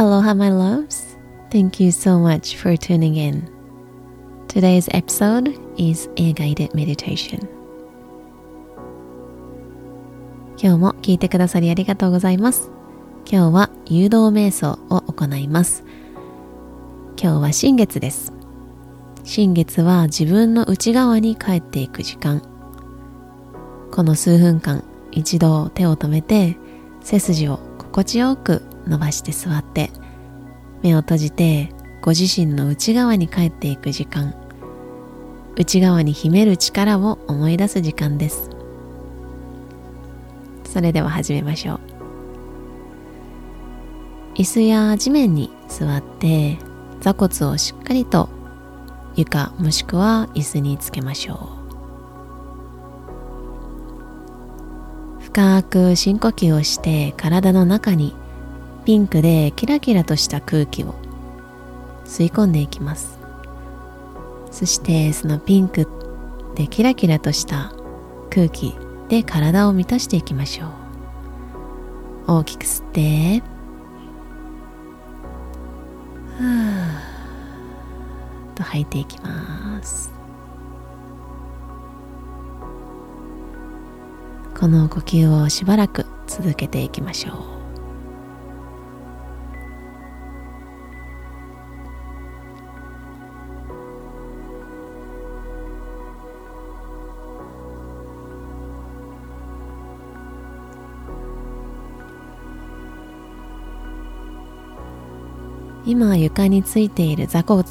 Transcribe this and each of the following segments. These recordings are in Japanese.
Aloha, my loves. Thank you so much for tuning in. Today's episode is a guided meditation. 今日も聞いてくださりありがとうございます。今日は誘導瞑想を行います。今日は新月です。新月は自分の内側に帰っていく時間。この数分間一度手を止めて背筋を心地よく伸ばして座って目を閉じてご自身の内側に帰っていく時間。内側に秘める力を思い出す時間です。それでは始めましょう。椅子や地面に座って座骨をしっかりと床もしくは椅子につけましょう。深く深呼吸をして体の中にピンクでキラキラとした空気を吸い込んでいきます。そしてそのピンクでキラキラとした空気で体を満たしていきましょう。大きく吸って。ふーと吐いていきます。この呼吸をしばらく続けていきましょう。今床についている座骨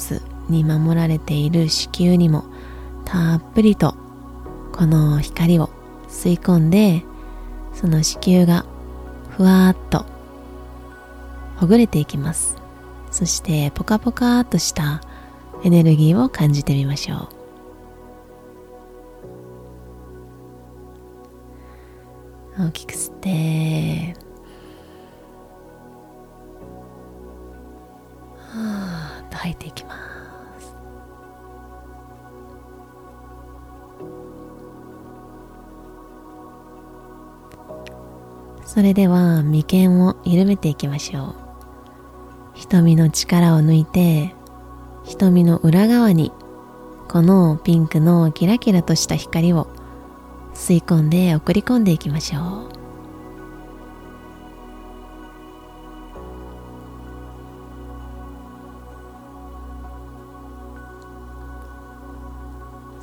に守られている子宮にもたっぷりとこの光を吸い込んでその子宮がふわっとほぐれていきます。そしてポカポカっとしたエネルギーを感じてみましょう。大きく吸って。吐いていきます。それでは眉間を緩めていきましょう。瞳の力を抜いて瞳の裏側にこのピンクのキラキラとした光を吸い込んで送り込んでいきましょう。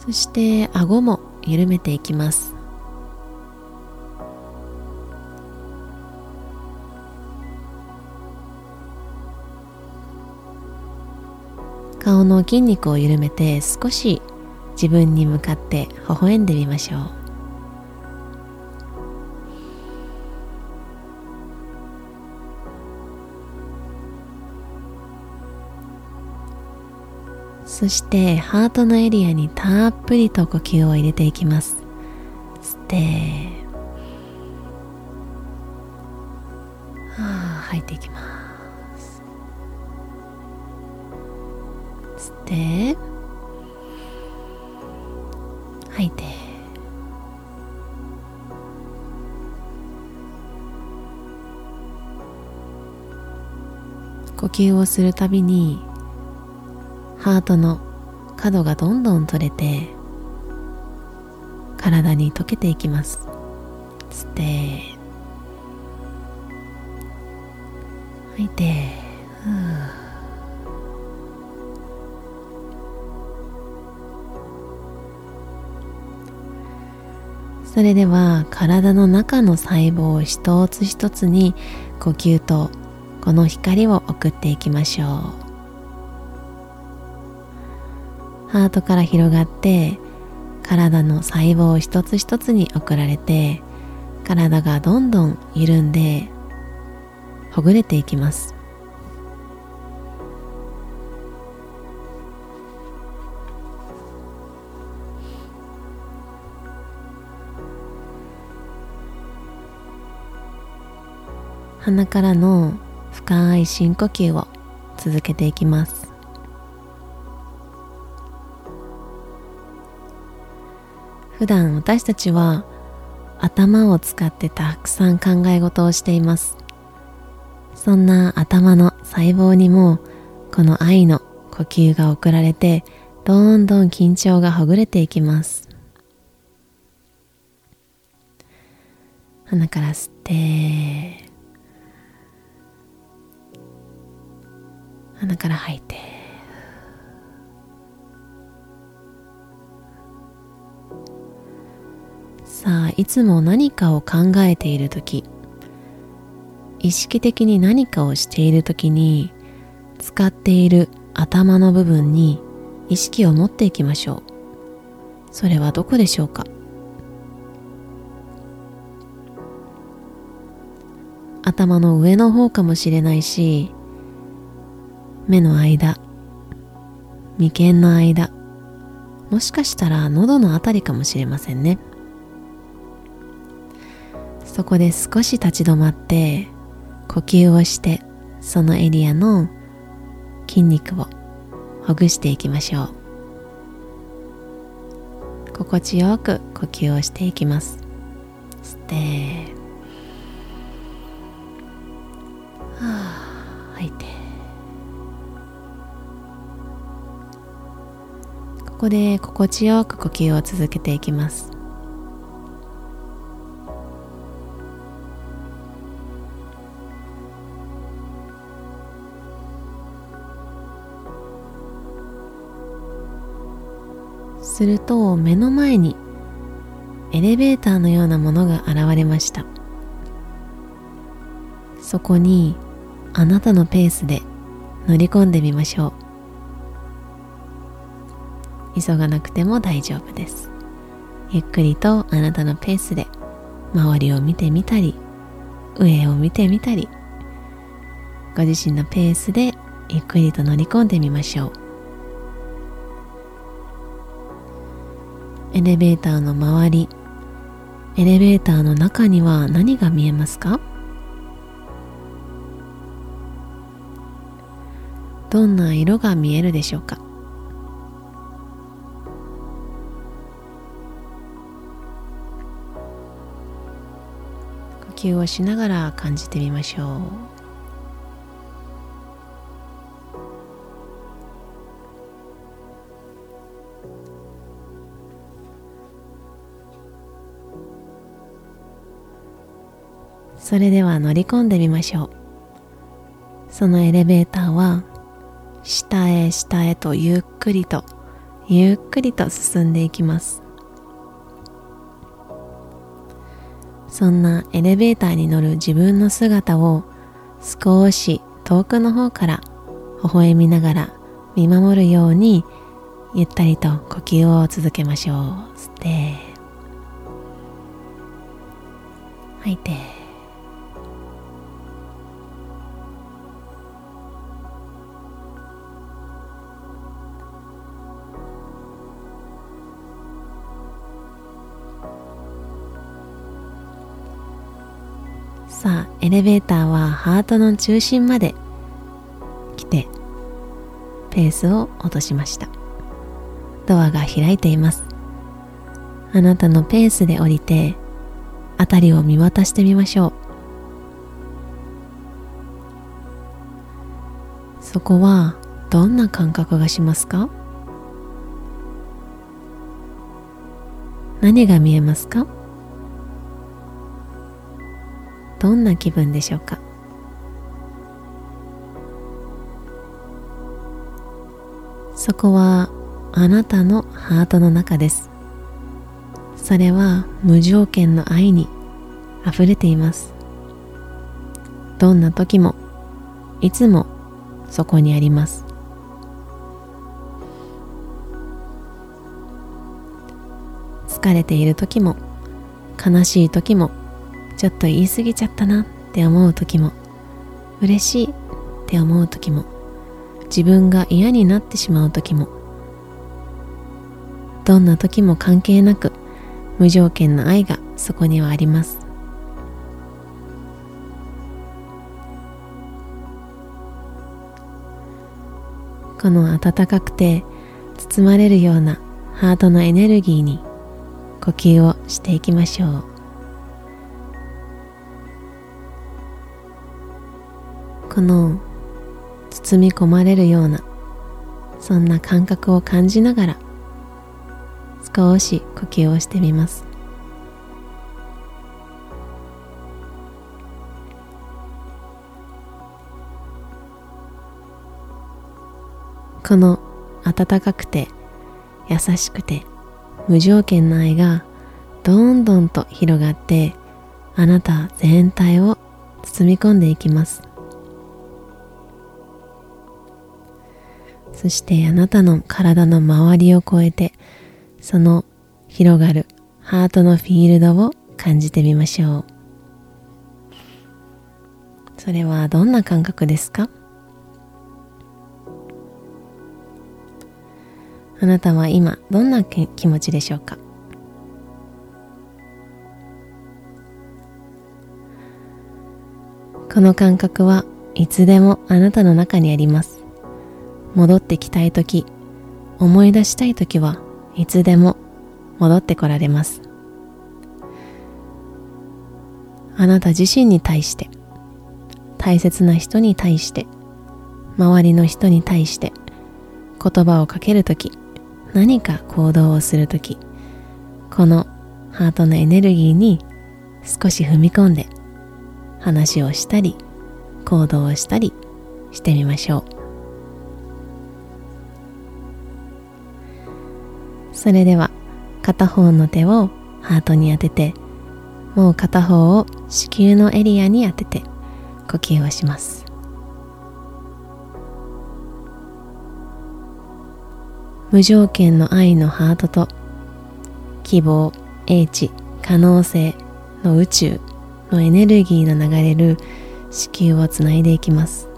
そして顎も緩めていきます。顔の筋肉を緩めて少し自分に向かって微笑んでみましょう。そしてハートのエリアにたっぷりと呼吸を入れていきます。吸ってはあ吐いていきます。吸って吐いて。呼吸をするたびにハートの角がどんどん取れて体に溶けていきます。吸って吐いてそれでは体の中の細胞一つ一つに呼吸とこの光を送っていきましょう。ハートから広がって体の細胞一つ一つに送られて体がどんどん緩んでほぐれていきます。鼻からの深い深呼吸を続けていきます。普段私たちは頭を使ってたくさん考え事をしています。そんな頭の細胞にもこの愛の呼吸が送られてどんどん緊張がほぐれていきます。鼻から吸って鼻から吐いて。いつも何かを考えている時意識的に何かをしている時に使っている頭の部分に意識を持っていきましょう。それはどこでしょうか？頭の上の方かもしれないし目の間眉間の間もしかしたら喉のあたりかもしれませんね。そこで少し立ち止まって呼吸をしてそのエリアの筋肉をほぐしていきましょう。心地よく呼吸をしていきます。吸ってはあ吐いて。ここで心地よく呼吸を続けていきます。すると目の前にエレベーターのようなものが現れました。そこにあなたのペースで乗り込んでみましょう。急がなくても大丈夫です。ゆっくりとあなたのペースで周りを見てみたり上を見てみたりご自身のペースでゆっくりと乗り込んでみましょう。エレベーターの周り。エレベーターの中には何が見えますか？どんな色が見えるでしょうか？呼吸をしながら感じてみましょう。それでは乗り込んでみましょう。そのエレベーターは下へ下へとゆっくりとゆっくりと進んでいきます。そんなエレベーターに乗る自分の姿を少し遠くの方から微笑みながら見守るようにゆったりと呼吸を続けましょう。吸って吐いて。さあエレベーターはハートの中心まで来てペースを落としました。ドアが開いています。あなたのペースで降りて辺りを見渡してみましょう。そこはどんな感覚がしますか？何が見えますか？どんな気分でしょうか？そこはあなたのハートの中です。それは無条件の愛に溢れています。どんな時もいつもそこにあります。疲れている時も悲しい時もちょっと言い過ぎちゃったなって思う時も嬉しいって思う時も自分が嫌になってしまう時もどんな時も関係なく無条件の愛がそこにはあります。この温かくて包まれるようなハートのエネルギーに呼吸をしていきましょう。この包み込まれるようなそんな感覚を感じながら少し呼吸をしてみます。この温かくて優しくて無条件の愛がどんどんと広がってあなた全体を包み込んでいきます。そしてあなたの体の周りを超えてその広がるハートのフィールドを感じてみましょう。それはどんな感覚ですか？あなたは今どんな気持ちでしょうか？この感覚はいつでもあなたの中にあります。戻ってきたい時思い出したい時はいつでも戻ってこられます。あなた自身に対して大切な人に対して周りの人に対して言葉をかけるとき何か行動をするときこのハートのエネルギーに少し踏み込んで話をしたり行動をしたりしてみましょう。それでは片方の手をハートに当ててもう片方を子宮のエリアに当てて呼吸をします。無条件の愛のハートと希望英知可能性の宇宙のエネルギーの流れる子宮をつないでいきます。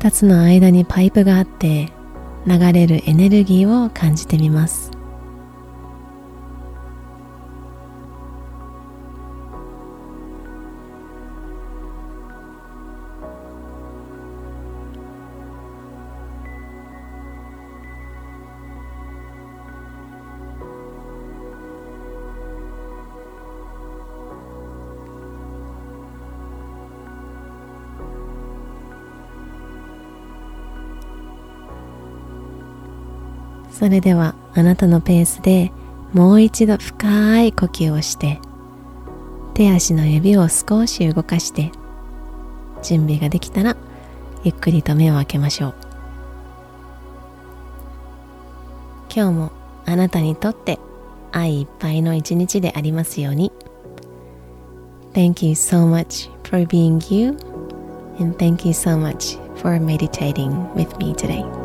2つの間にパイプがあって流れるエネルギーを感じてみます。それではあなたのペースでもう一度深い呼吸をして手足の指を少し動かして準備ができたらゆっくりと目を開けましょう。今日もあなたにとって愛いっぱいの一日でありますように。Thank you so much for being you and thank you so much for meditating with me today.